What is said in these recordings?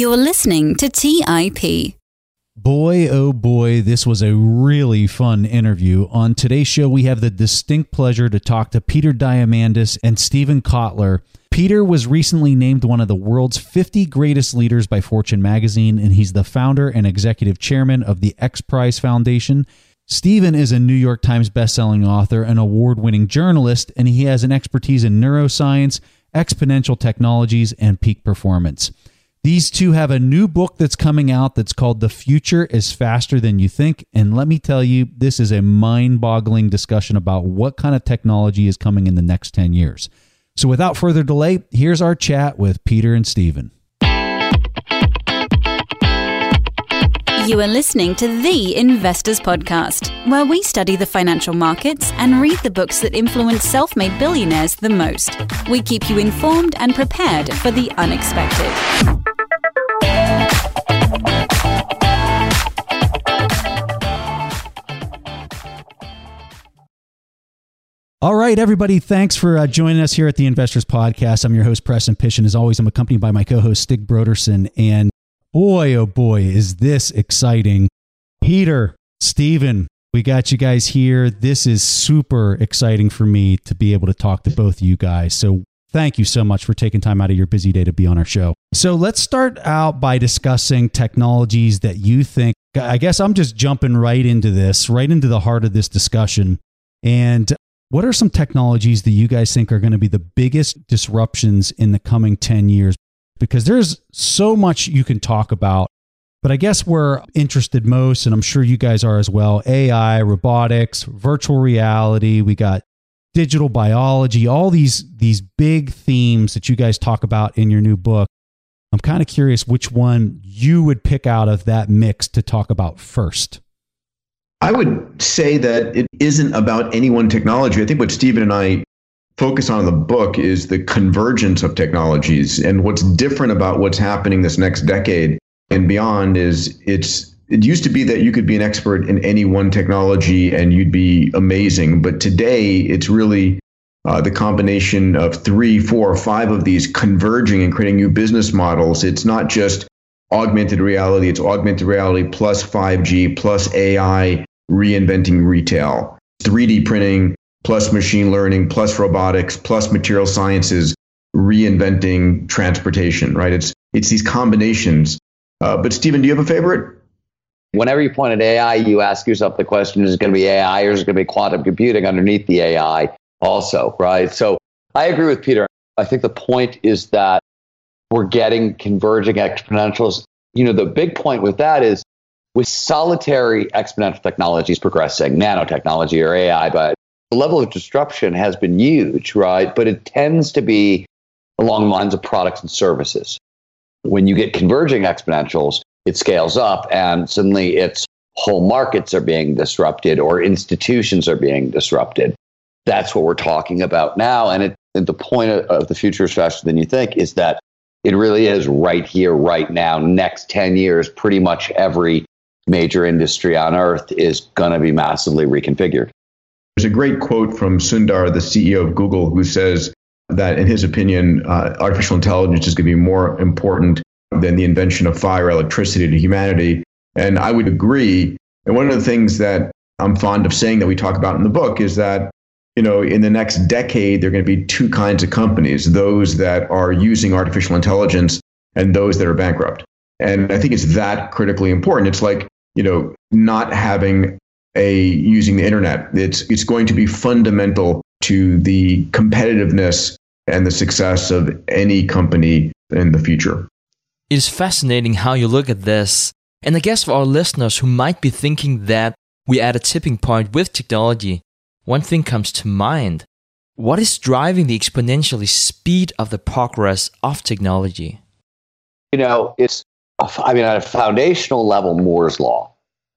You're listening to TIP. Boy, oh boy, this was a really fun interview. On today's show, we have the distinct pleasure to talk to Peter Diamandis and Steven Kotler. Peter was recently named one of the world's 50 greatest leaders by Fortune magazine, and he's the founder and executive chairman of the X Prize Foundation. Steven is a New York Times bestselling author, an award winning journalist, and he has an expertise in neuroscience, exponential technologies, and peak performance. These two have a new book that's coming out that's called The Future is Faster Than You Think. And let me tell you, this is a mind boggling discussion about what kind of technology is coming in the next 10 years. So without further delay, here's our chat with Peter and Steven. You are listening to The Investors Podcast, where we study the financial markets and read the books that influence self made billionaires the most. We keep you informed and prepared for the unexpected. All right, everybody. Thanks for uh, joining us here at the Investors Podcast. I'm your host, Preston Pysh, and as always, I'm accompanied by my co-host Stig Brodersen. And boy, oh boy, is this exciting! Peter, Steven, we got you guys here. This is super exciting for me to be able to talk to both of you guys. So thank you so much for taking time out of your busy day to be on our show. So let's start out by discussing technologies that you think. I guess I'm just jumping right into this, right into the heart of this discussion. And what are some technologies that you guys think are going to be the biggest disruptions in the coming 10 years? Because there's so much you can talk about, but I guess we're interested most, and I'm sure you guys are as well AI, robotics, virtual reality. We got digital biology, all these, these big themes that you guys talk about in your new book. I'm kind of curious which one you would pick out of that mix to talk about first. I would say that it isn't about any one technology. I think what Steven and I focus on in the book is the convergence of technologies. And what's different about what's happening this next decade and beyond is it's it used to be that you could be an expert in any one technology and you'd be amazing. But today it's really uh, the combination of three, four, or five of these converging and creating new business models. It's not just augmented reality, it's augmented reality plus 5G plus AI reinventing retail, 3D printing plus machine learning plus robotics plus material sciences reinventing transportation, right? It's it's these combinations. Uh, but Steven, do you have a favorite? Whenever you point at AI, you ask yourself the question: Is it going to be AI or is it going to be quantum computing underneath the AI? Also, right? So I agree with Peter. I think the point is that we're getting converging exponentials. You know, the big point with that is with solitary exponential technologies progressing, nanotechnology or AI, but the level of disruption has been huge, right? But it tends to be along the lines of products and services. When you get converging exponentials, it scales up and suddenly its whole markets are being disrupted or institutions are being disrupted. That's what we're talking about now. And, it, and the point of, of the future is faster than you think is that it really is right here, right now, next 10 years, pretty much every major industry on earth is going to be massively reconfigured. There's a great quote from Sundar, the CEO of Google, who says that, in his opinion, uh, artificial intelligence is going to be more important than the invention of fire, electricity to humanity. And I would agree. And one of the things that I'm fond of saying that we talk about in the book is that, you know, in the next decade, there are going to be two kinds of companies those that are using artificial intelligence and those that are bankrupt. And I think it's that critically important. It's like you know, not having a using the internet. It's it's going to be fundamental to the competitiveness and the success of any company in the future. It is fascinating how you look at this. And I guess for our listeners who might be thinking that we're at a tipping point with technology, one thing comes to mind. What is driving the exponentially speed of the progress of technology? You know, it's I mean, at a foundational level, Moore's law,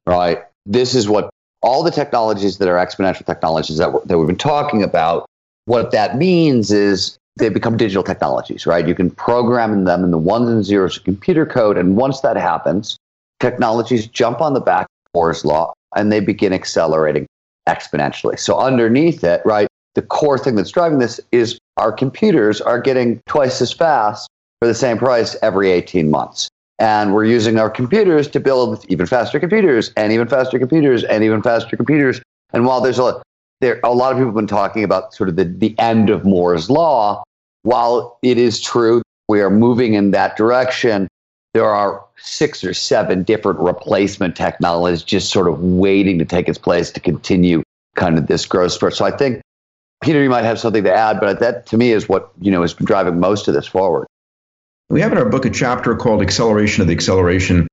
right? This is what all the technologies that are exponential technologies that, that we've been talking about, what that means is they become digital technologies, right? You can program them in the ones and zeros of computer code. And once that happens, technologies jump on the back of Moore's law and they begin accelerating exponentially. So underneath it, right, the core thing that's driving this is our computers are getting twice as fast for the same price every 18 months. And we're using our computers to build even faster computers and even faster computers and even faster computers. And while there's a there a lot of people have been talking about sort of the, the end of Moore's law, while it is true we are moving in that direction, there are six or seven different replacement technologies just sort of waiting to take its place to continue kind of this growth spurt. So I think Peter, you might have something to add, but that to me is what you know has been driving most of this forward. We have in our book a chapter called Acceleration of the Acceleration,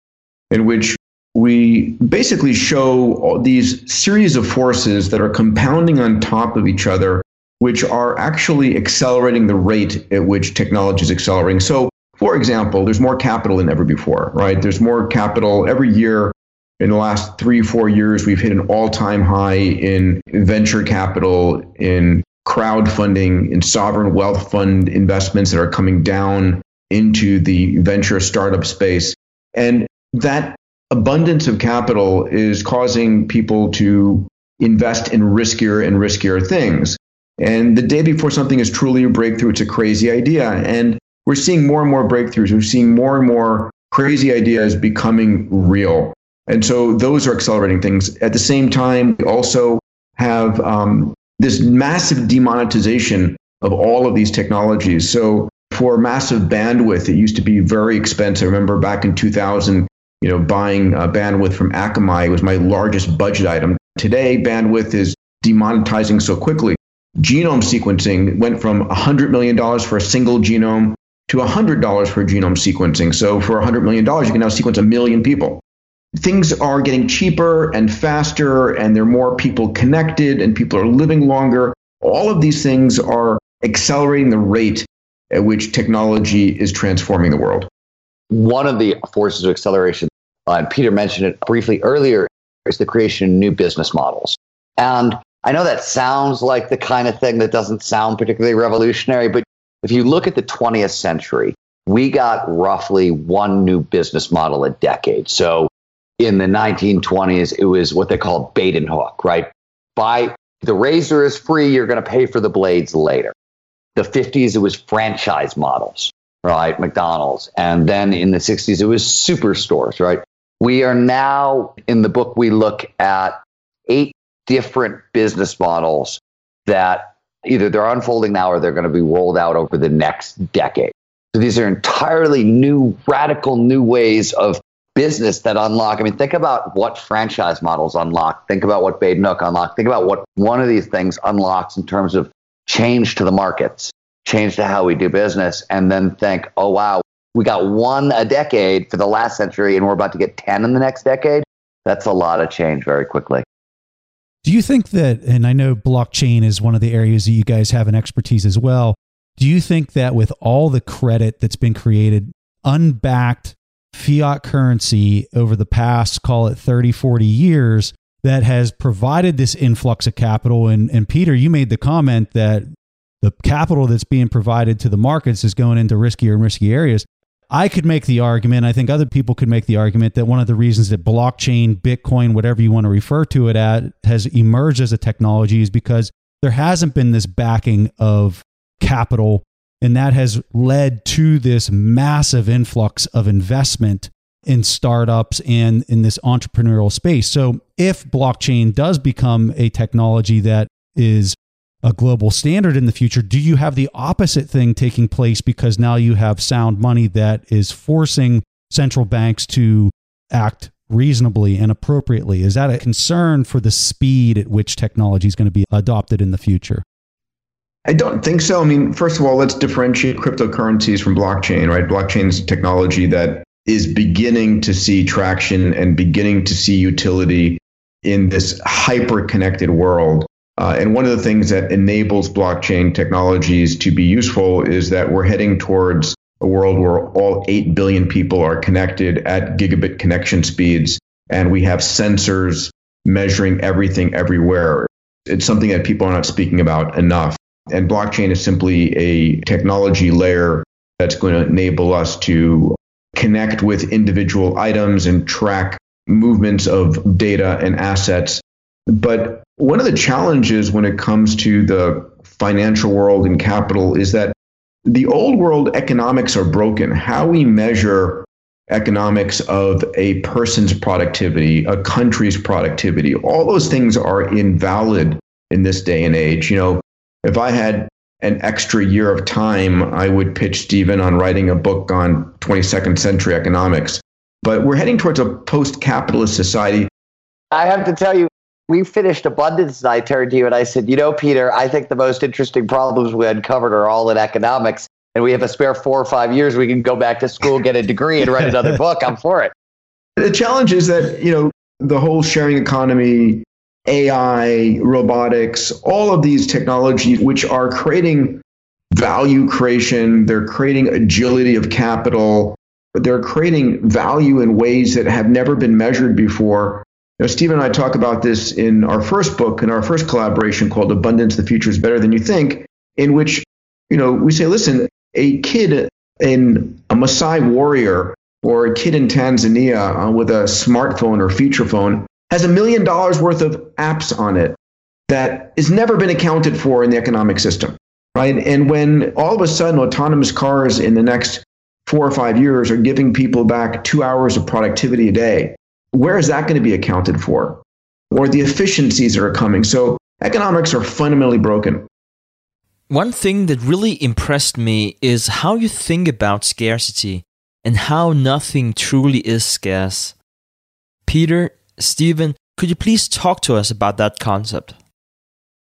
in which we basically show these series of forces that are compounding on top of each other, which are actually accelerating the rate at which technology is accelerating. So, for example, there's more capital than ever before, right? There's more capital every year. In the last three, four years, we've hit an all time high in venture capital, in crowdfunding, in sovereign wealth fund investments that are coming down into the venture startup space. And that abundance of capital is causing people to invest in riskier and riskier things. And the day before something is truly a breakthrough, it's a crazy idea. And we're seeing more and more breakthroughs. We're seeing more and more crazy ideas becoming real. And so those are accelerating things. At the same time, we also have um, this massive demonetization of all of these technologies. So for massive bandwidth, it used to be very expensive. I remember back in 2000, you know, buying uh, bandwidth from Akamai was my largest budget item. Today, bandwidth is demonetizing so quickly. Genome sequencing went from $100 million for a single genome to $100 for genome sequencing. So for $100 million, you can now sequence a million people. Things are getting cheaper and faster, and there are more people connected, and people are living longer. All of these things are accelerating the rate at which technology is transforming the world. One of the forces of acceleration, uh, and Peter mentioned it briefly earlier, is the creation of new business models. And I know that sounds like the kind of thing that doesn't sound particularly revolutionary, but if you look at the 20th century, we got roughly one new business model a decade. So in the 1920s, it was what they called bait and hook, right? Buy the razor is free, you're going to pay for the blades later. The 50s, it was franchise models, right? McDonald's. And then in the 60s, it was superstores, right? We are now in the book, we look at eight different business models that either they're unfolding now or they're going to be rolled out over the next decade. So these are entirely new, radical new ways of business that unlock. I mean, think about what franchise models unlock. Think about what Bait and Hook unlock. Think about what one of these things unlocks in terms of change to the markets, change to how we do business, and then think, oh, wow, we got one a decade for the last century and we're about to get 10 in the next decade. That's a lot of change very quickly. Do you think that, and I know blockchain is one of the areas that you guys have an expertise as well. Do you think that with all the credit that's been created, unbacked fiat currency over the past, call it 30, 40 years, that has provided this influx of capital. And, and Peter, you made the comment that the capital that's being provided to the markets is going into riskier and risky areas. I could make the argument, I think other people could make the argument that one of the reasons that blockchain, Bitcoin, whatever you want to refer to it at, has emerged as a technology is because there hasn't been this backing of capital. And that has led to this massive influx of investment in startups and in this entrepreneurial space. So if blockchain does become a technology that is a global standard in the future, do you have the opposite thing taking place because now you have sound money that is forcing central banks to act reasonably and appropriately? Is that a concern for the speed at which technology is going to be adopted in the future? I don't think so. I mean, first of all, let's differentiate cryptocurrencies from blockchain, right? Blockchain is technology that is beginning to see traction and beginning to see utility in this hyper connected world. Uh, and one of the things that enables blockchain technologies to be useful is that we're heading towards a world where all 8 billion people are connected at gigabit connection speeds, and we have sensors measuring everything everywhere. It's something that people are not speaking about enough. And blockchain is simply a technology layer that's going to enable us to connect with individual items and track movements of data and assets. But one of the challenges when it comes to the financial world and capital is that the old world economics are broken. How we measure economics of a person's productivity, a country's productivity. All those things are invalid in this day and age. You know, if I had an extra year of time, I would pitch Steven on writing a book on 22nd century economics. But we're heading towards a post capitalist society. I have to tell you, we finished abundance and I turned to you and I said, you know, Peter, I think the most interesting problems we uncovered are all in economics. And we have a spare four or five years. We can go back to school, get a degree, and write another book. I'm for it. The challenge is that, you know, the whole sharing economy, AI, robotics, all of these technologies, which are creating value creation, they're creating agility of capital, but they're creating value in ways that have never been measured before. Know, Steve and I talk about this in our first book, in our first collaboration called Abundance, the Future is Better Than You Think, in which, you know, we say, listen, a kid in a Maasai warrior or a kid in Tanzania uh, with a smartphone or feature phone has a million dollars worth of apps on it that has never been accounted for in the economic system, right? And when all of a sudden autonomous cars in the next four or five years are giving people back two hours of productivity a day, where is that going to be accounted for? Or the efficiencies that are coming. So economics are fundamentally broken. One thing that really impressed me is how you think about scarcity and how nothing truly is scarce. Peter, Steven, could you please talk to us about that concept?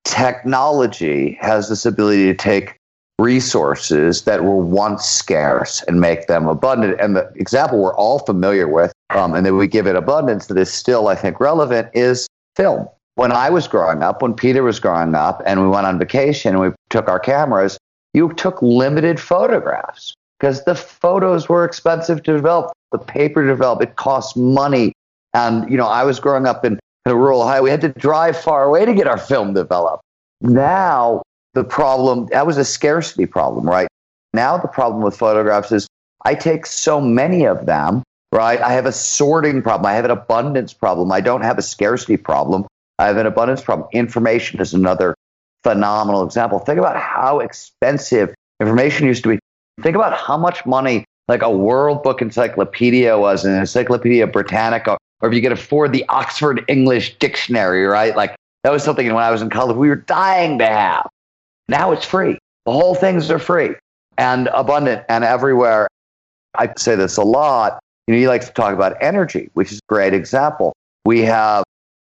Technology has this ability to take resources that were once scarce and make them abundant. And the example we're all familiar with, um, and that we give it abundance that is still, I think, relevant, is film. When I was growing up, when Peter was growing up, and we went on vacation and we took our cameras, you took limited photographs because the photos were expensive to develop, the paper to develop, it cost money. And, you know, I was growing up in, in rural Ohio. We had to drive far away to get our film developed. Now, the problem, that was a scarcity problem, right? Now, the problem with photographs is I take so many of them, right? I have a sorting problem. I have an abundance problem. I don't have a scarcity problem. I have an abundance problem. Information is another phenomenal example. Think about how expensive information used to be. Think about how much money like a World Book Encyclopedia was, an Encyclopedia Britannica, or if you could afford the Oxford English Dictionary, right? Like that was something when I was in college we were dying to have. Now it's free. The whole things are free and abundant and everywhere. I say this a lot. You know, he likes to talk about energy, which is a great example. We have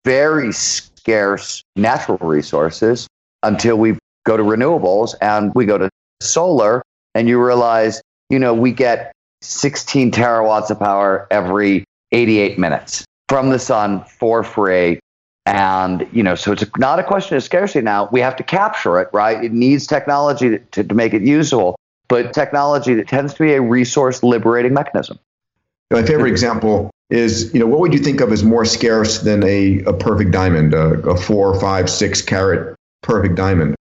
very scarce natural resources until we go to renewables and we go to solar and you realize, you know, we get 16 terawatts of power every 88 minutes from the sun for free and, you know, so it's not a question of scarcity now. We have to capture it, right? It needs technology to, to make it usable, but technology that tends to be a resource liberating mechanism. My favorite example is, you know, what would you think of as more scarce than a, a perfect diamond, a, a four, five, six carat perfect diamond?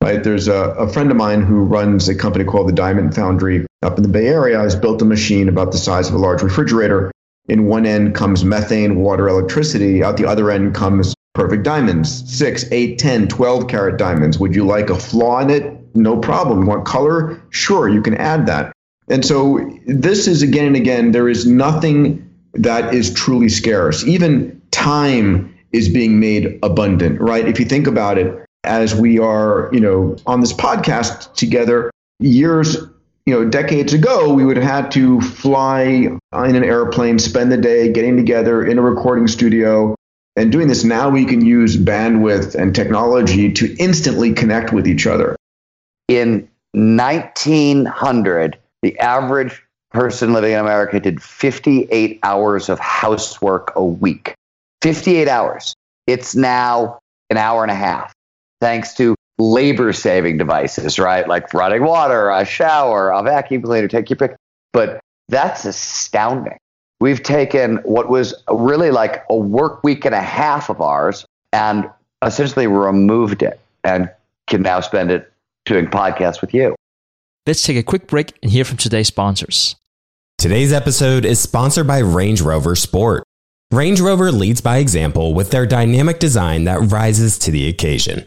Right? There's a, a friend of mine who runs a company called the Diamond Foundry up in the Bay Area. Has built a machine about the size of a large refrigerator in one end comes methane, water, electricity. Out the other end comes perfect diamonds, six, eight, 10, 12 carat diamonds. Would you like a flaw in it? No problem. You want color? Sure, you can add that. And so this is again and again, there is nothing that is truly scarce. Even time is being made abundant, right? If you think about it, as we are, you know, on this podcast together, years you know, decades ago, we would have had to fly in an airplane, spend the day getting together in a recording studio and doing this. Now we can use bandwidth and technology to instantly connect with each other. In 1900, the average person living in America did 58 hours of housework a week. 58 hours. It's now an hour and a half, thanks to labor saving devices, right? Like running water, a shower, a vacuum cleaner, take your pick. But that's astounding. We've taken what was really like a work week and a half of ours and essentially removed it and can now spend it doing podcasts with you. Let's take a quick break and hear from today's sponsors. Today's episode is sponsored by Range Rover Sport. Range Rover leads by example with their dynamic design that rises to the occasion.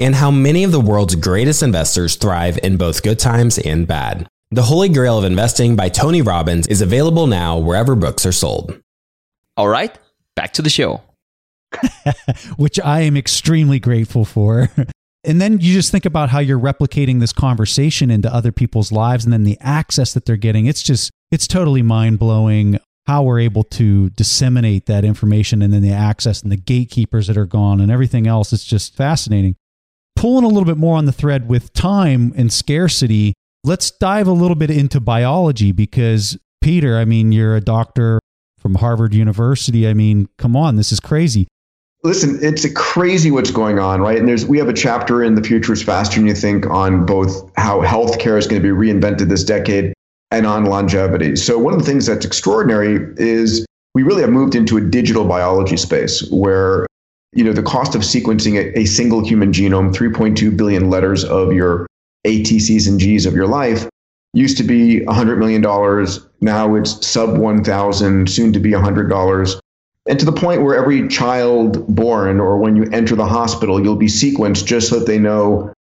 and how many of the world's greatest investors thrive in both good times and bad. The Holy Grail of Investing by Tony Robbins is available now wherever books are sold. All right, back to the show. Which I am extremely grateful for. And then you just think about how you're replicating this conversation into other people's lives and then the access that they're getting. It's just, it's totally mind blowing how we're able to disseminate that information and then the access and the gatekeepers that are gone and everything else. It's just fascinating pulling a little bit more on the thread with time and scarcity, let's dive a little bit into biology because, Peter, I mean, you're a doctor from Harvard University. I mean, come on, this is crazy. Listen, it's a crazy what's going on, right? And there's we have a chapter in the future is faster than you think on both how healthcare is going to be reinvented this decade and on longevity. So one of the things that's extraordinary is we really have moved into a digital biology space where you know, the cost of sequencing a, a single human genome, 3.2 billion letters of your ATCs and Gs of your life, used to be $100 million. Now it's sub 1,000, soon to be $100. And to the point where every child born or when you enter the hospital, you'll be sequenced just so that they know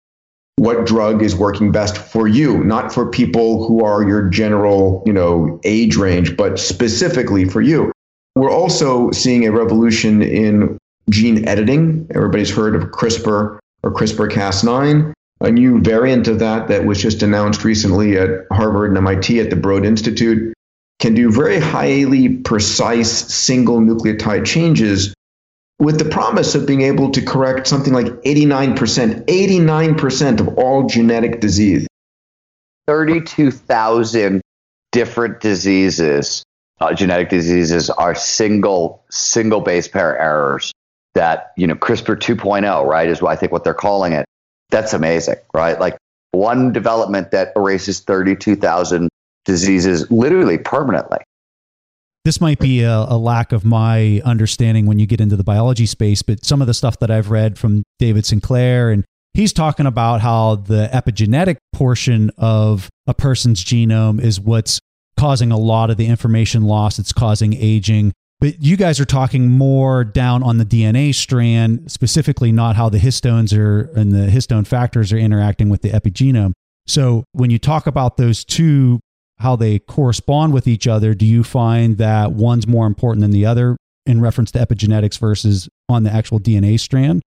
what drug is working best for you, not for people who are your general, you know, age range, but specifically for you. We're also seeing a revolution in gene editing. Everybody's heard of CRISPR or CRISPR Cas9. A new variant of that that was just announced recently at Harvard and MIT at the Broad Institute can do very highly precise single nucleotide changes with the promise of being able to correct something like 89%, 89% of all genetic disease. 32,000 different diseases, uh, genetic diseases, are single single base pair errors that, you know, CRISPR 2.0, right, is what I think what they're calling it. That's amazing, right? Like one development that erases 32,000 diseases literally permanently. This might be a, a, lack of my understanding when you get into the biology space, but some of the stuff that I've read from David Sinclair, and he's talking about how the epigenetic portion of a person's genome is what's causing a lot of the information loss. It's causing aging. But you guys are talking more down on the DNA strand, specifically not how the histones are and the histone factors are interacting with the epigenome. So when you talk about those two, how they correspond with each other, do you find that one's more important than the other in reference to epigenetics versus on the actual DNA strand?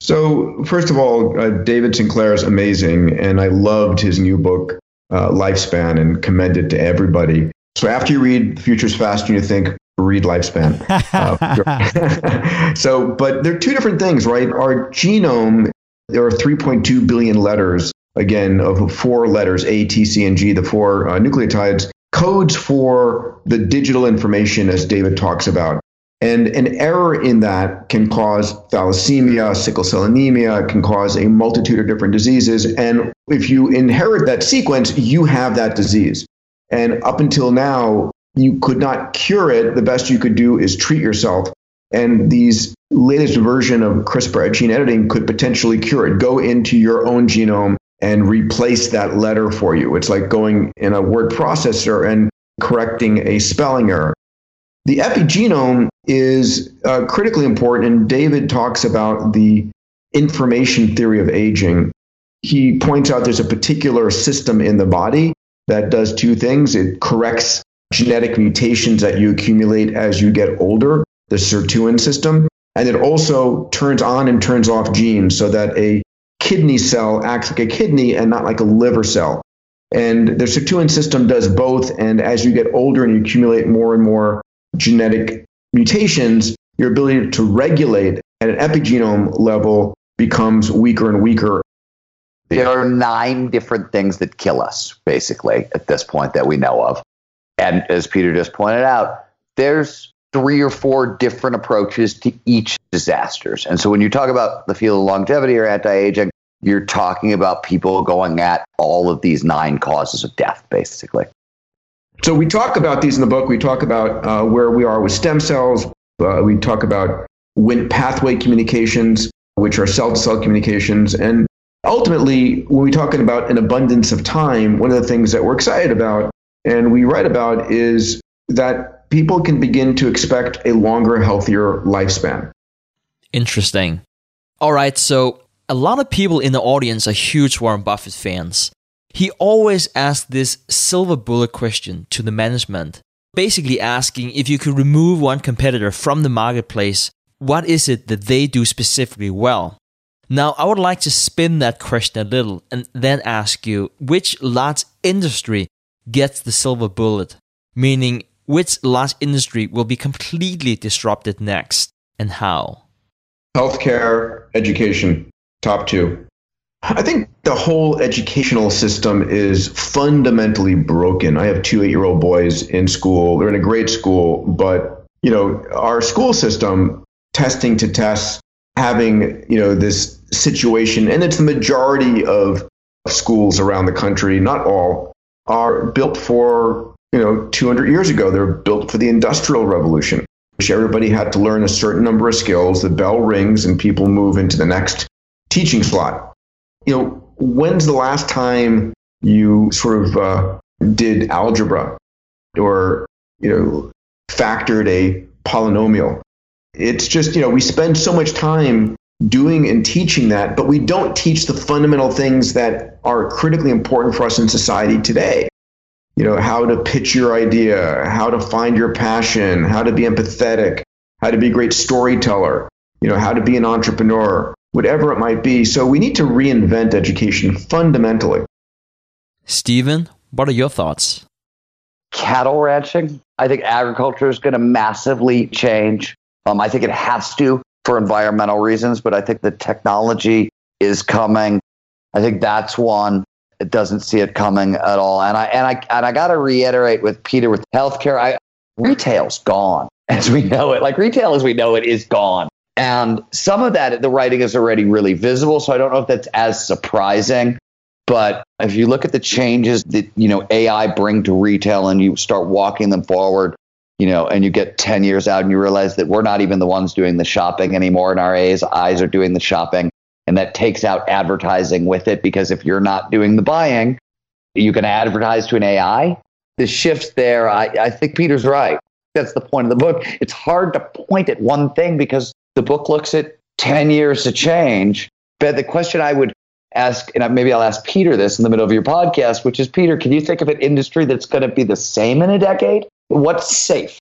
So, first of all, uh, David Sinclair is amazing, and I loved his new book, uh, Lifespan, and commend it to everybody. So, after you read Future's Fast and you think, read Lifespan. Uh, so, but they're two different things, right? Our genome, there are 3.2 billion letters, again, of four letters, A, T, C, and G, the four uh, nucleotides, codes for the digital information, as David talks about. And an error in that can cause thalassemia, sickle cell anemia, it can cause a multitude of different diseases. And if you inherit that sequence, you have that disease. And up until now, you could not cure it. The best you could do is treat yourself. And these latest version of CRISPR gene editing could potentially cure it. Go into your own genome and replace that letter for you. It's like going in a word processor and correcting a spelling error. The epigenome is uh, critically important, and David talks about the information theory of aging. He points out there's a particular system in the body that does two things it corrects genetic mutations that you accumulate as you get older, the sirtuin system, and it also turns on and turns off genes so that a kidney cell acts like a kidney and not like a liver cell. And the sirtuin system does both. And as you get older and you accumulate more and more genetic mutations, your ability to regulate at an epigenome level becomes weaker and weaker. There are nine different things that kill us, basically, at this point that we know of. And as Peter just pointed out, there's three or four different approaches to each disasters. And so when you talk about the field of longevity or anti-aging, you're talking about people going at all of these nine causes of death, basically. So we talk about these in the book. We talk about uh, where we are with stem cells. Uh, we talk about Wnt pathway communications, which are cell to cell communications. And ultimately, when we're talking about an abundance of time, one of the things that we're excited about and we write about is that people can begin to expect a longer, healthier lifespan. Interesting. All right, so a lot of people in the audience are huge Warren Buffett fans. He always asks this silver bullet question to the management, basically asking if you could remove one competitor from the marketplace, what is it that they do specifically well? Now, I would like to spin that question a little and then ask you which large industry gets the silver bullet, meaning which large industry will be completely disrupted next and how? Healthcare, education, top two. I think the whole educational system is fundamentally broken. I have two eight year old boys in school. They're in a great school, but you know, our school system testing to test, having, you know, this situation, and it's the majority of schools around the country, not all, are built for, you know, 200 years ago. They're built for the Industrial Revolution, which everybody had to learn a certain number of skills. The bell rings and people move into the next teaching slot you know, when's the last time you sort of uh, did algebra or, you know, factored a polynomial? It's just, you know, we spend so much time doing and teaching that, but we don't teach the fundamental things that are critically important for us in society today. You know, how to pitch your idea, how to find your passion, how to be empathetic, how to be a great storyteller, you know, how to be an entrepreneur, whatever it might be. So we need to reinvent education fundamentally. Steven, what are your thoughts? Cattle ranching. I think agriculture is going to massively change. Um, I think it has to for environmental reasons, but I think the technology is coming. I think that's one. It doesn't see it coming at all. And I and I and I got to reiterate with Peter with healthcare. I retail's gone as we know it. Like retail as we know it is gone. And some of that, the writing is already really visible. So I don't know if that's as surprising. But if you look at the changes that, you know, AI bring to retail and you start walking them forward, you know, and you get 10 years out and you realize that we're not even the ones doing the shopping anymore and our AIs are doing the shopping. And that takes out advertising with it because if you're not doing the buying, you can advertise to an AI the shifts there, I, I think Peter's right. That's the point of the book. It's hard to point at one thing because the book looks at 10 years to change. But the question I would ask, and maybe I'll ask Peter this in the middle of your podcast, which is Peter, can you think of an industry that's going to be the same in a decade? What's safe?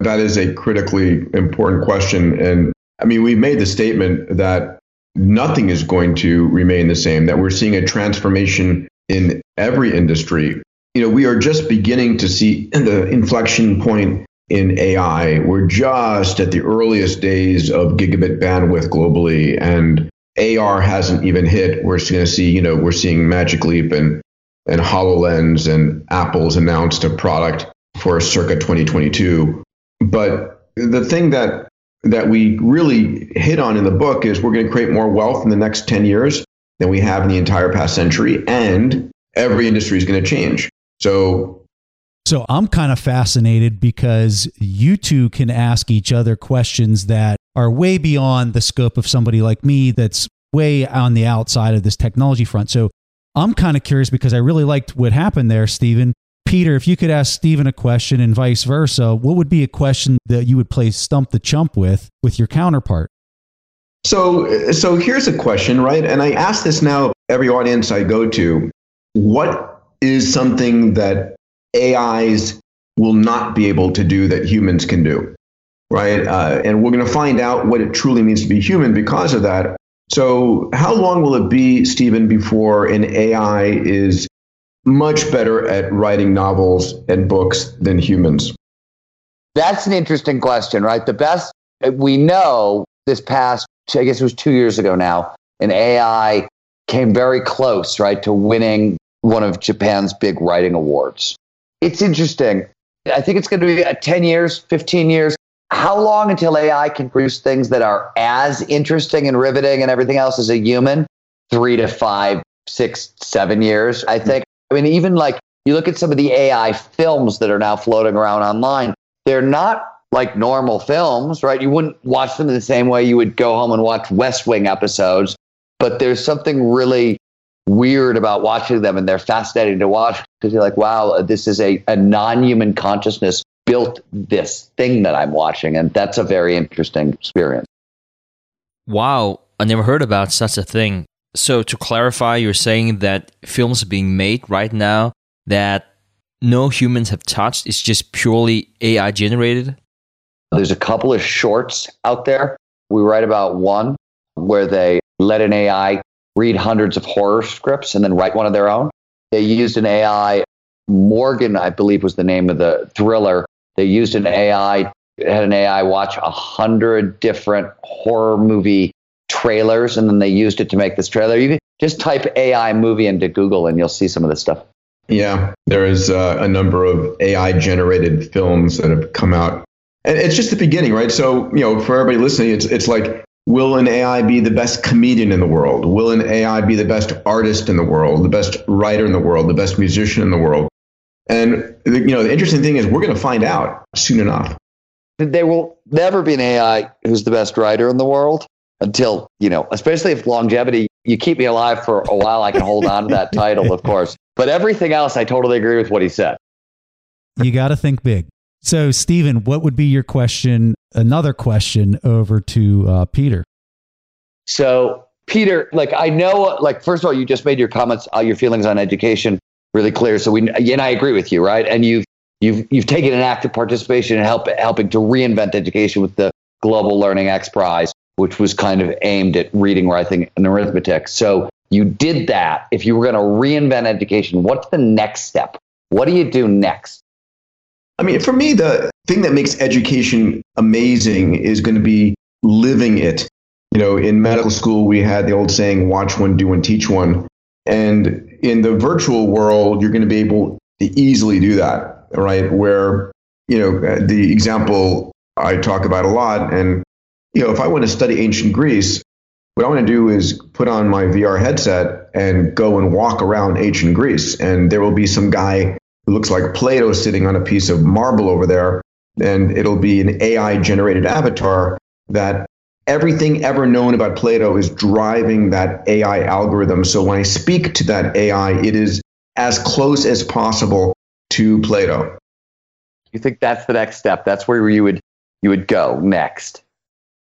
That is a critically important question. And I mean, we've made the statement that nothing is going to remain the same, that we're seeing a transformation in every industry. You know, we are just beginning to see the inflection point in AI. We're just at the earliest days of gigabit bandwidth globally, and AR hasn't even hit. We're going to see, you know, we're seeing Magic Leap and and HoloLens and Apple's announced a product for circa 2022. But the thing that that we really hit on in the book is we're going to create more wealth in the next 10 years than we have in the entire past century, and every industry is going to change. So so I'm kind of fascinated because you two can ask each other questions that are way beyond the scope of somebody like me that's way on the outside of this technology front. So I'm kind of curious because I really liked what happened there, Steven. Peter, if you could ask Steven a question and vice versa, what would be a question that you would play stump the chump with with your counterpart? So, so here's a question, right? And I ask this now every audience I go to: What is something that AIs will not be able to do that humans can do, right? Uh, and we're going to find out what it truly means to be human because of that. So, how long will it be, Steven, before an AI is much better at writing novels and books than humans? That's an interesting question, right? The best uh, we know this past, I guess it was two years ago now, an AI came very close, right, to winning one of Japan's big writing awards it's interesting. I think it's going to be uh, 10 years, 15 years. How long until AI can produce things that are as interesting and riveting and everything else as a human? Three to five, six, seven years, I think. I mean, even like you look at some of the AI films that are now floating around online, they're not like normal films, right? You wouldn't watch them in the same way you would go home and watch West Wing episodes, but there's something really weird about watching them and they're fascinating to watch because you're like, wow, this is a, a non human consciousness built this thing that I'm watching. And that's a very interesting experience. Wow, I never heard about such a thing. So, to clarify, you're saying that films being made right now that no humans have touched, is just purely AI generated? There's a couple of shorts out there. We write about one where they let an AI read hundreds of horror scripts and then write one of their own. They used an AI, Morgan, I believe was the name of the thriller. They used an AI, had an AI watch a hundred different horror movie trailers, and then they used it to make this trailer. You can just type AI movie into Google, and you'll see some of this stuff. Yeah, there is uh, a number of AI generated films that have come out. And it's just the beginning, right? So, you know, for everybody listening, it's it's like Will an AI be the best comedian in the world? Will an AI be the best artist in the world, the best writer in the world, the best musician in the world? And you know, the interesting thing is we're going to find out soon enough. There will never be an AI who's the best writer in the world until, you know, especially if longevity, you keep me alive for a while, I can hold on to that title, of course. But everything else, I totally agree with what he said. You got to think big. So, Steven, what would be your question? Another question over to uh, Peter. So, Peter, like I know, like first of all, you just made your comments, uh, your feelings on education really clear. So we, and I agree with you, right? And you've you've you've taken an active participation in help helping to reinvent education with the Global Learning X Prize, which was kind of aimed at reading, writing, and arithmetic. So you did that. If you were going to reinvent education, what's the next step? What do you do next? I mean, for me, the thing that makes education amazing is going to be living it. You know, in medical school, we had the old saying, watch one, do one, teach one. And in the virtual world, you're going to be able to easily do that, right? Where, you know, the example I talk about a lot. And, you know, if I want to study ancient Greece, what I want to do is put on my VR headset and go and walk around ancient Greece. And there will be some guy who looks like Plato sitting on a piece of marble over there, and it'll be an AI generated avatar that everything ever known about Plato is driving that AI algorithm. So when I speak to that AI, it is as close as possible to Plato. You think that's the next step? That's where you would you would go next.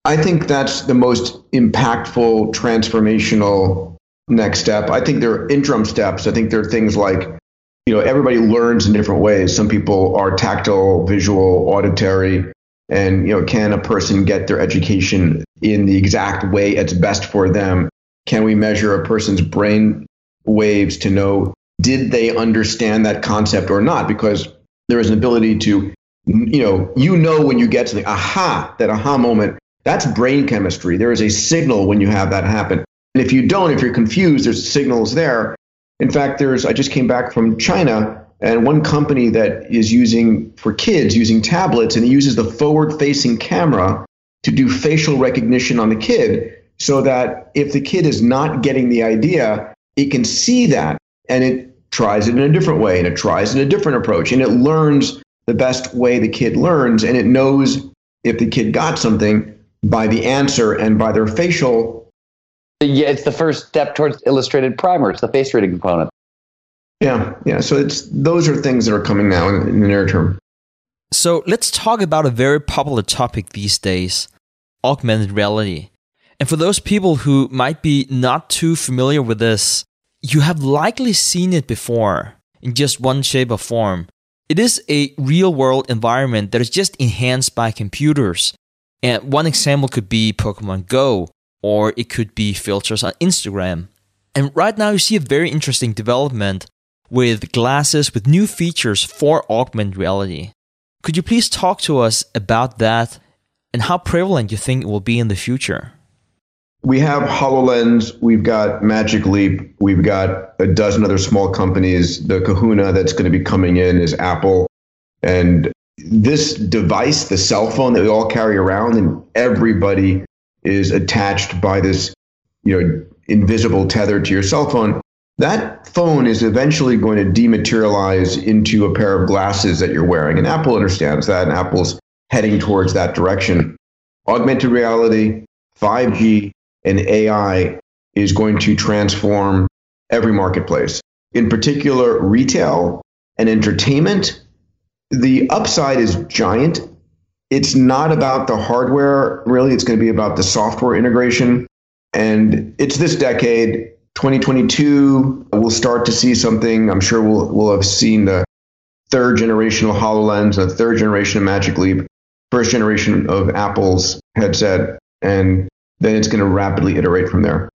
I think that's the most impactful transformational next step. I think there are interim steps. I think there are things like, you know, everybody learns in different ways. Some people are tactile, visual, auditory, and you know, can a person get their education in the exact way it's best for them? Can we measure a person's brain waves to know did they understand that concept or not? Because there is an ability to, you know, you know when you get something, aha, that aha moment, that's brain chemistry. There is a signal when you have that happen. And if you don't, if you're confused, there's signals there. In fact, there's I just came back from China and one company that is using for kids using tablets and it uses the forward facing camera to do facial recognition on the kid so that if the kid is not getting the idea, it can see that and it tries it in a different way and it tries in a different approach and it learns the best way the kid learns and it knows if the kid got something by the answer and by their facial yeah it's the first step towards illustrated primer it's the face reading component yeah yeah so it's those are things that are coming now in, in the near term so let's talk about a very popular topic these days augmented reality and for those people who might be not too familiar with this you have likely seen it before in just one shape or form. It is a real world environment that is just enhanced by computers. And one example could be Pokemon Go, or it could be filters on Instagram. And right now, you see a very interesting development with glasses with new features for augmented reality. Could you please talk to us about that and how prevalent you think it will be in the future? we have HoloLens, we've got Magic Leap, we've got a dozen other small companies. The kahuna that's going to be coming in is Apple. And this device, the cell phone that we all carry around, and everybody is attached by this, you know, invisible tether to your cell phone. That phone is eventually going to dematerialize into a pair of glasses that you're wearing. And Apple understands that, and Apple's heading towards that direction. Augmented reality, 5G, and AI is going to transform every marketplace. In particular, retail and entertainment, the upside is giant. It's not about the hardware, really. It's going to be about the software integration. And it's this decade, 2022, we'll start to see something. I'm sure we'll, we'll have seen the third generation of HoloLens, the third generation of Magic Leap, first generation of Apple's headset. And then it's going to rapidly iterate from there.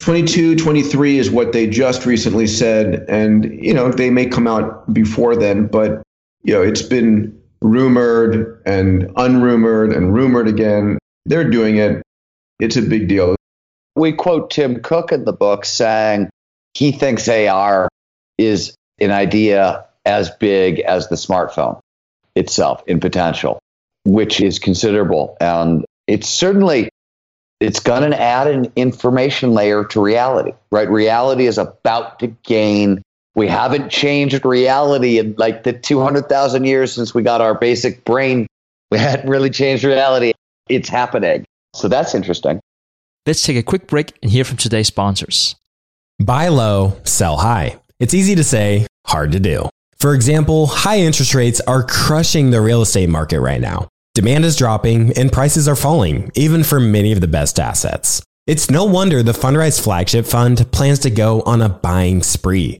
22, 23 is what they just recently said. And, you know, they may come out before then, but, you know, it's been rumored and unrumored and rumored again. They're doing it. It's a big deal. We quote Tim Cook in the book saying he thinks AR is an idea as big as the smartphone itself in potential, which is considerable. And it's certainly it's going to add an information layer to reality, right? Reality is about to gain. We haven't changed reality in like the 200,000 years since we got our basic brain. We hadn't really changed reality. It's happening. So that's interesting. Let's take a quick break and hear from today's sponsors. Buy low, sell high. It's easy to say, hard to do. For example, high interest rates are crushing the real estate market right now. Demand is dropping and prices are falling, even for many of the best assets. It's no wonder the Fundrise flagship fund plans to go on a buying spree,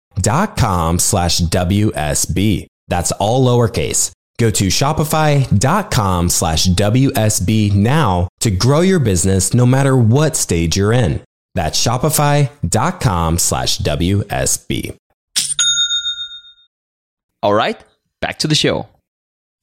shopify.com slash WSB. That's all lowercase. Go to shopify.com slash WSB now to grow your business no matter what stage you're in. That's shopify.com slash WSB. All right back to the show.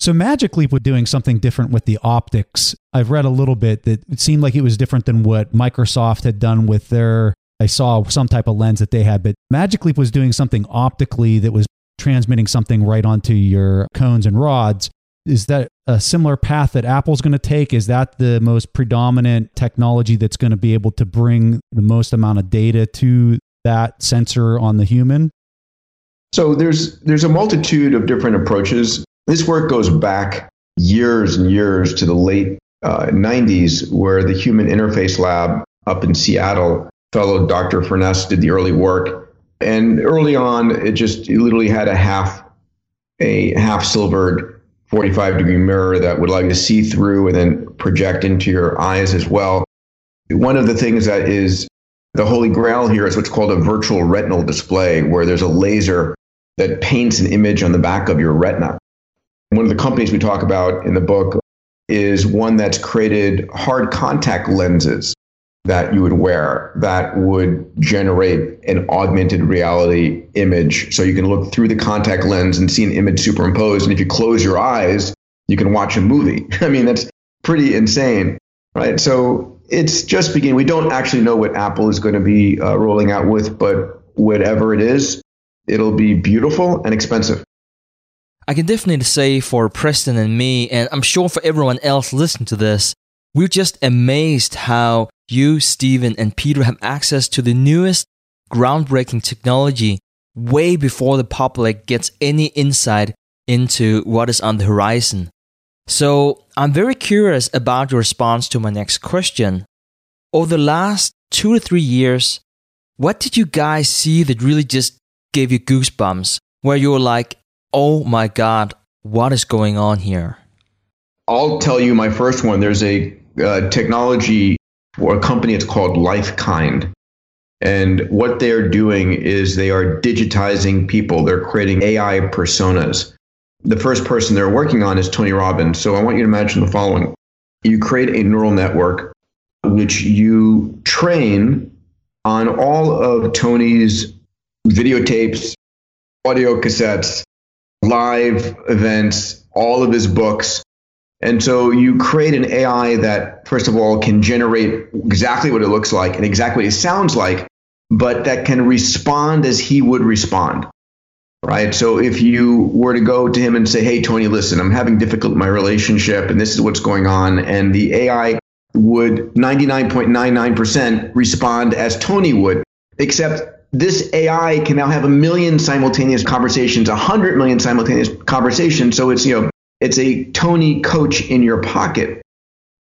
So Magic Leap was doing something different with the optics. I've read a little bit that it seemed like it was different than what Microsoft had done with their I saw some type of lens that they had, but Magic Leap was doing something optically that was transmitting something right onto your cones and rods. Is that a similar path that Apple's going to take? Is that the most predominant technology that's going to be able to bring the most amount of data to that sensor on the human? So there's there's a multitude of different approaches. This work goes back years and years to the late uh, 90s, where the Human Interface Lab up in Seattle, fellow Dr. Furness did the early work. And early on, it just it literally had a half a half silvered 45 degree mirror that would allow you to see through and then project into your eyes as well. One of the things that is the holy grail here is what's called a virtual retinal display, where there's a laser that paints an image on the back of your retina. One of the companies we talk about in the book is one that's created hard contact lenses that you would wear that would generate an augmented reality image. So you can look through the contact lens and see an image superimposed. And if you close your eyes, you can watch a movie. I mean, that's pretty insane, right? So it's just beginning. We don't actually know what Apple is going to be uh, rolling out with, but whatever it is, it'll be beautiful and expensive. I can definitely say for Preston and me, and I'm sure for everyone else listening to this, we're just amazed how you, Steven, and Peter have access to the newest groundbreaking technology way before the public gets any insight into what is on the horizon. So I'm very curious about your response to my next question. Over the last two to three years, what did you guys see that really just gave you goosebumps where you were like, oh my God, what is going on here? I'll tell you my first one. There's a uh, technology or a company, it's called Lifekind. And what they're doing is they are digitizing people, they're creating AI personas. The first person they're working on is Tony Robbins. So I want you to imagine the following you create a neural network which you train on all of Tony's videotapes, audio cassettes, live events, all of his books. And so you create an AI that, first of all, can generate exactly what it looks like and exactly what it sounds like but that can respond as he would respond. Right. So if you were to go to him and say, Hey, Tony, listen, I'm having difficulty in my relationship and this is what's going on. And the AI would 99.99% respond as Tony would, except this AI can now have a million simultaneous conversations, a hundred million simultaneous conversations. So it's, you know, it's a Tony coach in your pocket.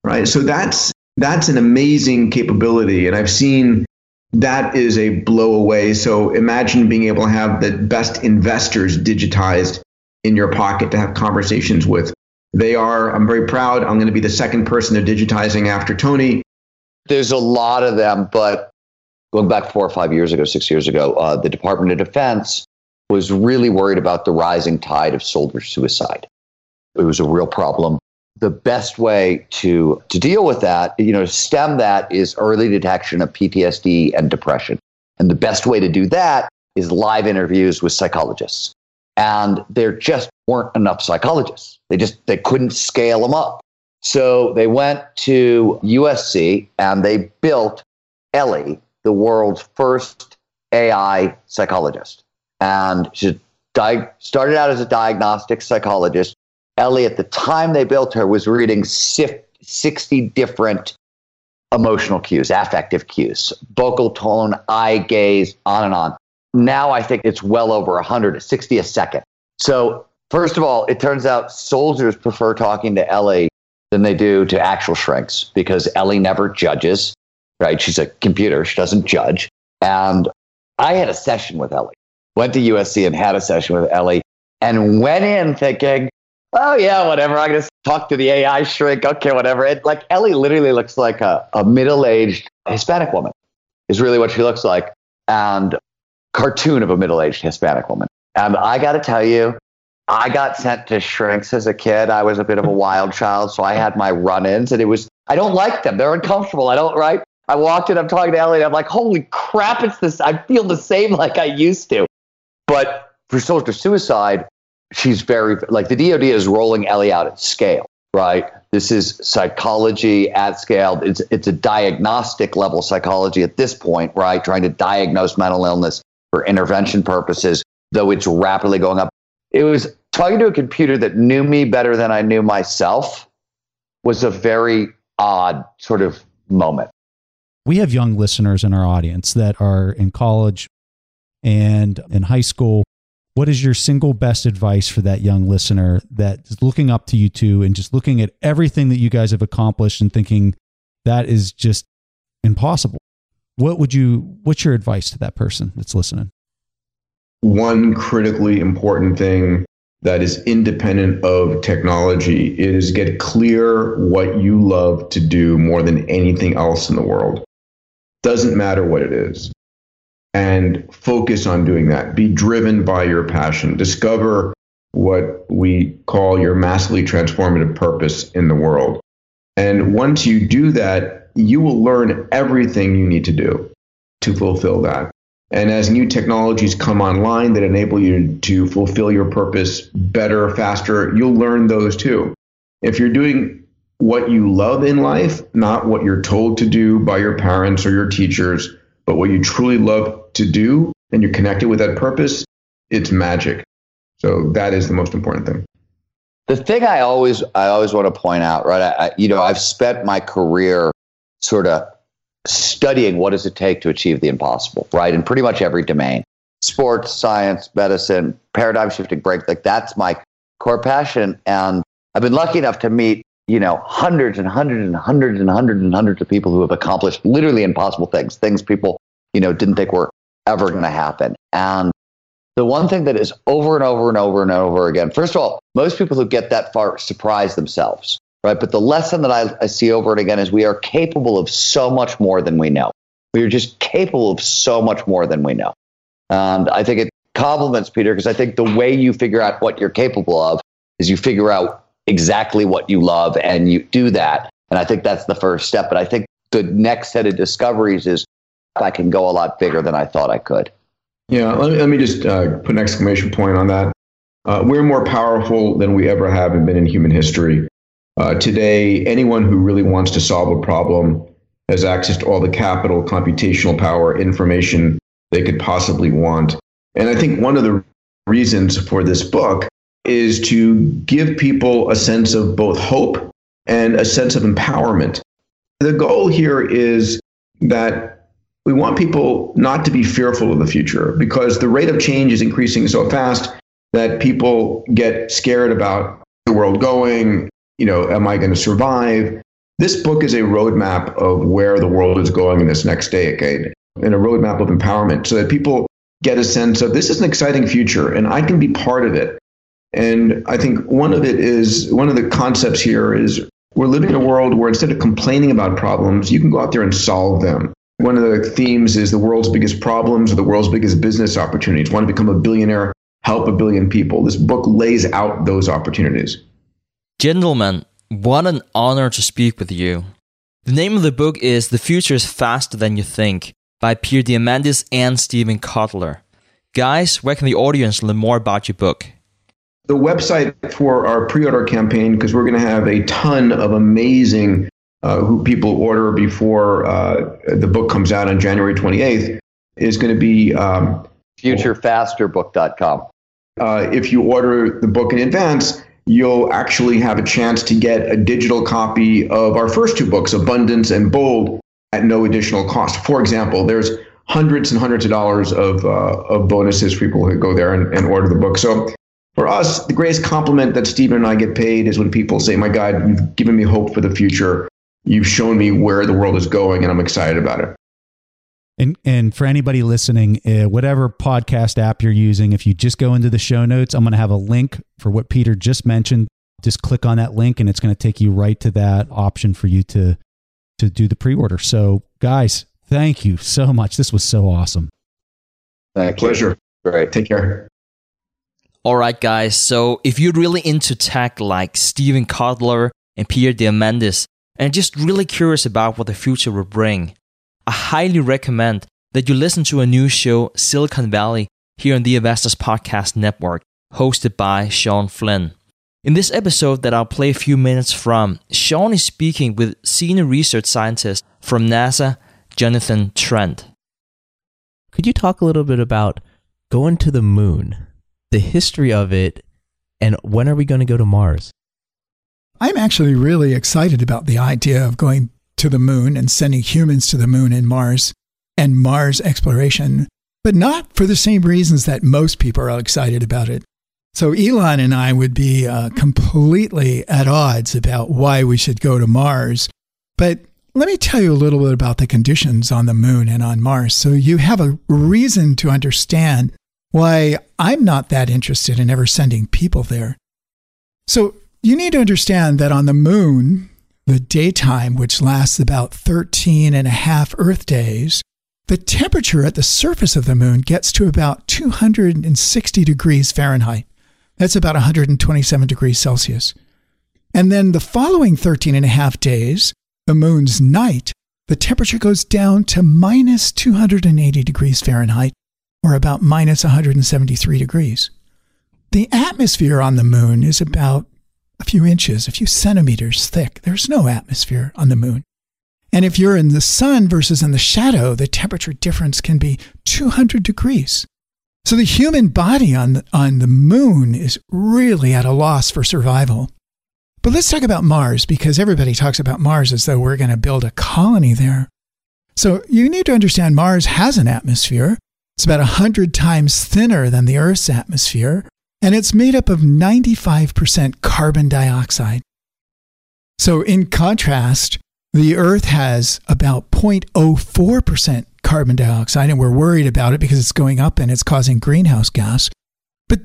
Right. So that's that's an amazing capability. And I've seen that is a blow away. So imagine being able to have the best investors digitized in your pocket to have conversations with. They are, I'm very proud. I'm going to be the second person they're digitizing after Tony. There's a lot of them, but going back four or five years ago, six years ago, uh, the Department of Defense was really worried about the rising tide of soldier suicide. It was a real problem the best way to to deal with that, you know, stem that is early detection of PTSD and depression. And the best way to do that is live interviews with psychologists. And there just weren't enough psychologists. They just they couldn't scale them up. So they went to USC and they built Ellie, the world's first AI psychologist. And she di- started out as a diagnostic psychologist Ellie, at the time they built her, was reading 60 different emotional cues, affective cues, vocal tone, eye gaze, on and on. Now I think it's well over 100, 60 a second. So, first of all, it turns out soldiers prefer talking to Ellie than they do to actual shrinks because Ellie never judges, right? She's a computer, she doesn't judge. And I had a session with Ellie, went to USC and had a session with Ellie, and went in thinking, oh yeah, whatever. I'm gonna talk to the AI shrink. Okay, whatever. It, like Ellie literally looks like a, a middle-aged Hispanic woman. Is really what she looks like, and cartoon of a middle-aged Hispanic woman. And I got to tell you, I got sent to shrinks as a kid. I was a bit of a wild child, so I had my run-ins, and it was I don't like them. They're uncomfortable. I don't right. I walked in. I'm talking to Ellie. And I'm like, holy crap! It's this. I feel the same like I used to. But for soldier suicide, she's very like the DoD is rolling Ellie out at scale, right? This is psychology at scale. It's it's a diagnostic level psychology at this point, right? Trying to diagnose mental illness for intervention purposes, though it's rapidly going up. It was talking to a computer that knew me better than I knew myself was a very odd sort of moment. We have young listeners in our audience that are in college and in high school what is your single best advice for that young listener that is looking up to you two and just looking at everything that you guys have accomplished and thinking that is just impossible? What would you what's your advice to that person that's listening? One critically important thing that is independent of technology is get clear what you love to do more than anything else in the world. Doesn't matter what it is and focus on doing that. Be driven by your passion. Discover what we call your massively transformative purpose in the world. And once you do that, you will learn everything you need to do to fulfill that. And as new technologies come online that enable you to fulfill your purpose better, faster, you'll learn those too. If you're doing what you love in life, not what you're told to do by your parents or your teachers, but what you truly love to do and you're connected with that purpose, it's magic. So that is the most important thing. The thing I always I always want to point out, right? I, you know, I've spent my career sort of studying what does it take to achieve the impossible, right? In pretty much every domain. Sports, science, medicine, paradigm shifting break, like that's my core passion. And I've been lucky enough to meet you know, hundreds and hundreds and hundreds and hundreds and hundreds of people who have accomplished literally impossible things, things people, you know, didn't think were ever going to happen. And the one thing that is over and over and over and over again, first of all, most people who get that far surprise themselves, right? But the lesson that I, I see over and again is we are capable of so much more than we know. We are just capable of so much more than we know. And I think it compliments Peter because I think the way you figure out what you're capable of is you figure out exactly what you love and you do that. And I think that's the first step. But I think the next set of discoveries is I can go a lot bigger than I thought I could. Yeah, let me, let me just uh, put an exclamation point on that. Uh, we're more powerful than we ever have been in human history. Uh, today, anyone who really wants to solve a problem has access to all the capital, computational power, information they could possibly want. And I think one of the reasons for this book is to give people a sense of both hope and a sense of empowerment. The goal here is that we want people not to be fearful of the future because the rate of change is increasing so fast that people get scared about the world going. You know, am I going to survive? This book is a roadmap of where the world is going in this next decade and a roadmap of empowerment so that people get a sense of this is an exciting future and I can be part of it. And I think one of it is one of the concepts here is we're living in a world where instead of complaining about problems, you can go out there and solve them. One of the themes is the world's biggest problems or the world's biggest business opportunities. Want to become a billionaire, help a billion people. This book lays out those opportunities. Gentlemen, what an honor to speak with you. The name of the book is The Future is Faster Than You Think by Peter Diamandis and Steven Kotler. Guys, where can the audience learn more about your book? The website for our pre order campaign, because we're going to have a ton of amazing uh, who people order before uh, the book comes out on January 28th, is going to be um, futurefasterbook.com. Uh, if you order the book in advance, you'll actually have a chance to get a digital copy of our first two books, Abundance and Bold, at no additional cost. For example, there's hundreds and hundreds of dollars of, uh, of bonuses for people who go there and, and order the book. So for us, the greatest compliment that Steven and I get paid is when people say, My God, you've given me hope for the future. You've shown me where the world is going, and I'm excited about it. And and for anybody listening, uh, whatever podcast app you're using, if you just go into the show notes, I'm going to have a link for what Peter just mentioned. Just click on that link, and it's going to take you right to that option for you to to do the pre-order. So, guys, thank you so much. This was so awesome. Thank Pleasure. You. Great. Take care. All right, guys. So, if you're really into tech like Steven Kotler and Peter Diamandis, and just really curious about what the future will bring, I highly recommend that you listen to a new show, Silicon Valley, here on the Investors Podcast Network, hosted by Shawn Flynn. In this episode that I'll play a few minutes from, Shawn is speaking with senior research scientist from NASA, Jonathan Trent. Could you talk a little bit about going to the moon, the history of it, and when are we going to go to Mars? I'm actually really excited about the idea of going to the moon and sending humans to the moon and Mars and Mars exploration, but not for the same reasons that most people are excited about it. So Elon and I would be uh, completely at odds about why we should go to Mars. But let me tell you a little bit about the conditions on the moon and on Mars so you have a reason to understand why I'm not that interested in ever sending people there. So you need to understand that on the moon, the daytime, which lasts about 13 and a half Earth days, the temperature at the surface of the moon gets to about 260 degrees Fahrenheit. That's about 127 degrees Celsius. And then the following 13 and a half days, the moon's night, the temperature goes down to minus 280 degrees Fahrenheit, or about minus 173 degrees. The atmosphere on the moon is about a few inches, a few centimeters thick. There's no atmosphere on the moon. And if you're in the sun versus in the shadow, the temperature difference can be 200 degrees. So the human body on the, on the moon is really at a loss for survival. But let's talk about Mars because everybody talks about Mars as though we're going to build a colony there. So you need to understand Mars has an atmosphere. It's about 100 times thinner than the Earth's atmosphere, and it's made up of 95% carbon dioxide. So, in contrast, the Earth has about 0.04% carbon dioxide, and we're worried about it because it's going up and it's causing greenhouse gas. But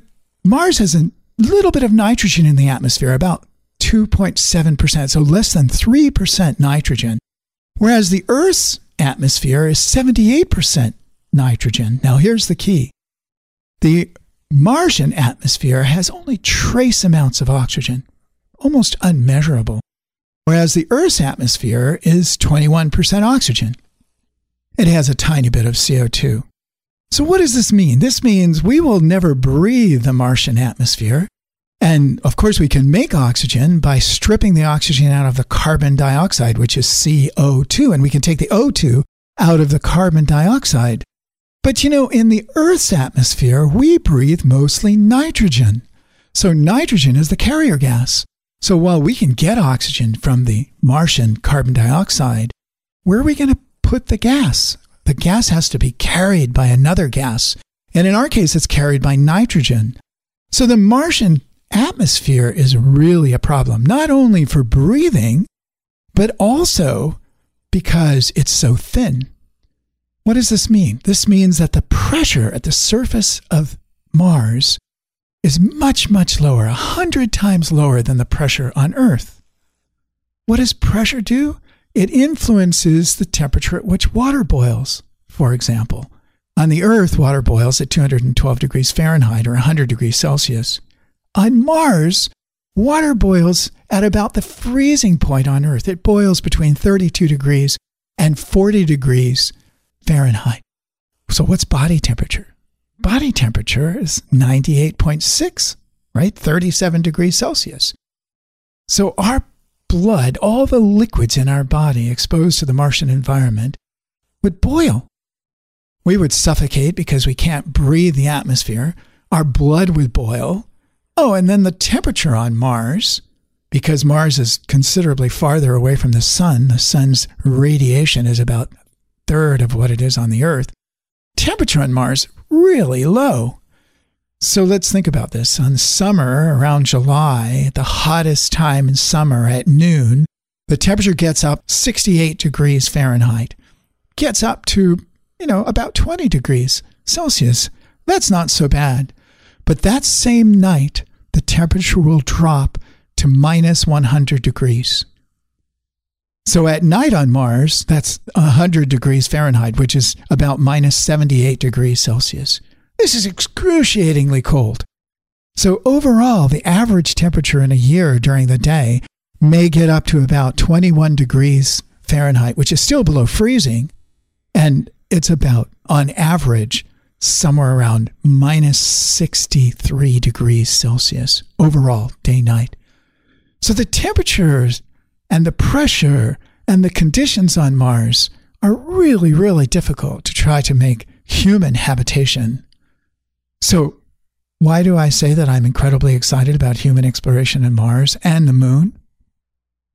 Mars has a little bit of nitrogen in the atmosphere, about 2.7%, so less than 3% nitrogen, whereas the Earth's atmosphere is 78% nitrogen. Now, here's the key the Martian atmosphere has only trace amounts of oxygen, almost unmeasurable, whereas the Earth's atmosphere is 21% oxygen it has a tiny bit of CO2. So, what does this mean? This means we will never breathe the Martian atmosphere, And of course, we can make oxygen by stripping the oxygen out of the carbon dioxide, which is CO2, and we can take the O2 out of the carbon dioxide. But you know, in the Earth's atmosphere, we breathe mostly nitrogen. So nitrogen is the carrier gas. So while we can get oxygen from the Martian carbon dioxide, where are we going to put the gas? The gas has to be carried by another gas. And in our case, it's carried by nitrogen. So the Martian atmosphere is really a problem, not only for breathing, but also because it's so thin. What does this mean? This means that the pressure at the surface of Mars is much, much lower, a hundred times lower than the pressure on Earth. What does pressure do? It influences the temperature at which water boils, for example. On the Earth, water boils at 212 degrees Fahrenheit or 100 degrees Celsius. On Mars, water boils at about the freezing point on Earth. It boils between 32 degrees and 40 degrees Fahrenheit. So, what's body temperature? Body temperature is 98.6, right? 37 degrees Celsius. So, our blood, all the liquids in our body exposed to the Martian environment, would boil. We would suffocate because we can't breathe the atmosphere. Our blood would boil. Oh, and then the temperature on Mars, because Mars is considerably farther away from the sun, the sun's radiation is about third of what it is on the Earth. Temperature on Mars really low. So let's think about this. On summer, around July, the hottest time in summer at noon, the temperature gets up 68 degrees Fahrenheit, gets up to, you know, about 20 degrees Celsius. That's not so bad. But that same night, the temperature will drop to minus 100 degrees. So at night on Mars, that's 100 degrees Fahrenheit, which is about minus 78 degrees Celsius. This is excruciatingly cold. So overall, the average temperature in a year during the day may get up to about 21 degrees Fahrenheit, which is still below freezing. And it's about, on average, somewhere around minus 63 degrees Celsius overall, day night. So the temperatures and the pressure and the conditions on Mars are really, really difficult to try to make human habitation. So, why do I say that I'm incredibly excited about human exploration in Mars and the moon?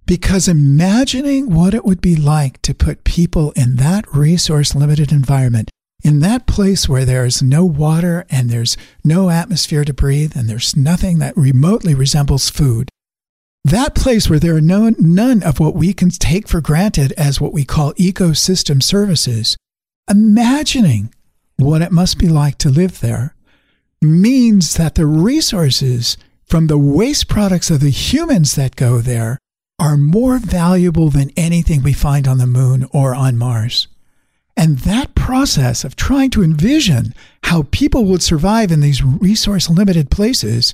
Because imagining what it would be like to put people in that resource limited environment in that place where there's no water and there's no atmosphere to breathe and there's nothing that remotely resembles food, that place where there are no, none of what we can take for granted as what we call ecosystem services, imagining what it must be like to live there means that the resources from the waste products of the humans that go there are more valuable than anything we find on the moon or on Mars. And that process of trying to envision how people would survive in these resource limited places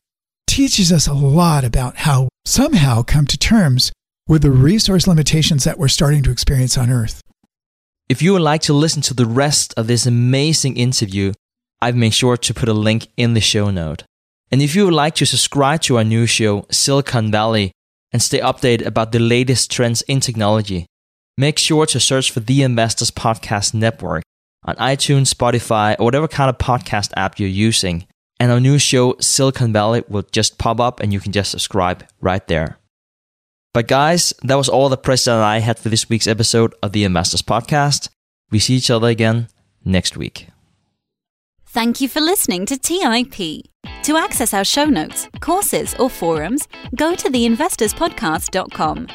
teaches us a lot about how somehow come to terms with the resource limitations that we're starting to experience on Earth. If you would like to listen to the rest of this amazing interview, I've made sure to put a link in the show note. And if you would like to subscribe to our new show, Silicon Valley, and stay updated about the latest trends in technology, Make sure to search for the Investors Podcast Network on iTunes, Spotify, or whatever kind of podcast app you're using. And our new show, Silicon Valley, will just pop up and you can just subscribe right there. But guys, that was all the press that I had for this week's episode of the Investors Podcast. We see each other again next week. Thank you for listening to TIP. To access our show notes, courses, or forums, go to theinvestorspodcast.com.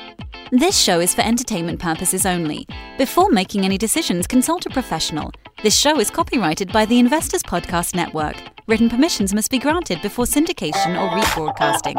This show is for entertainment purposes only. Before making any decisions, consult a professional. This show is copyrighted by the Investors Podcast Network. Written permissions must be granted before syndication or rebroadcasting.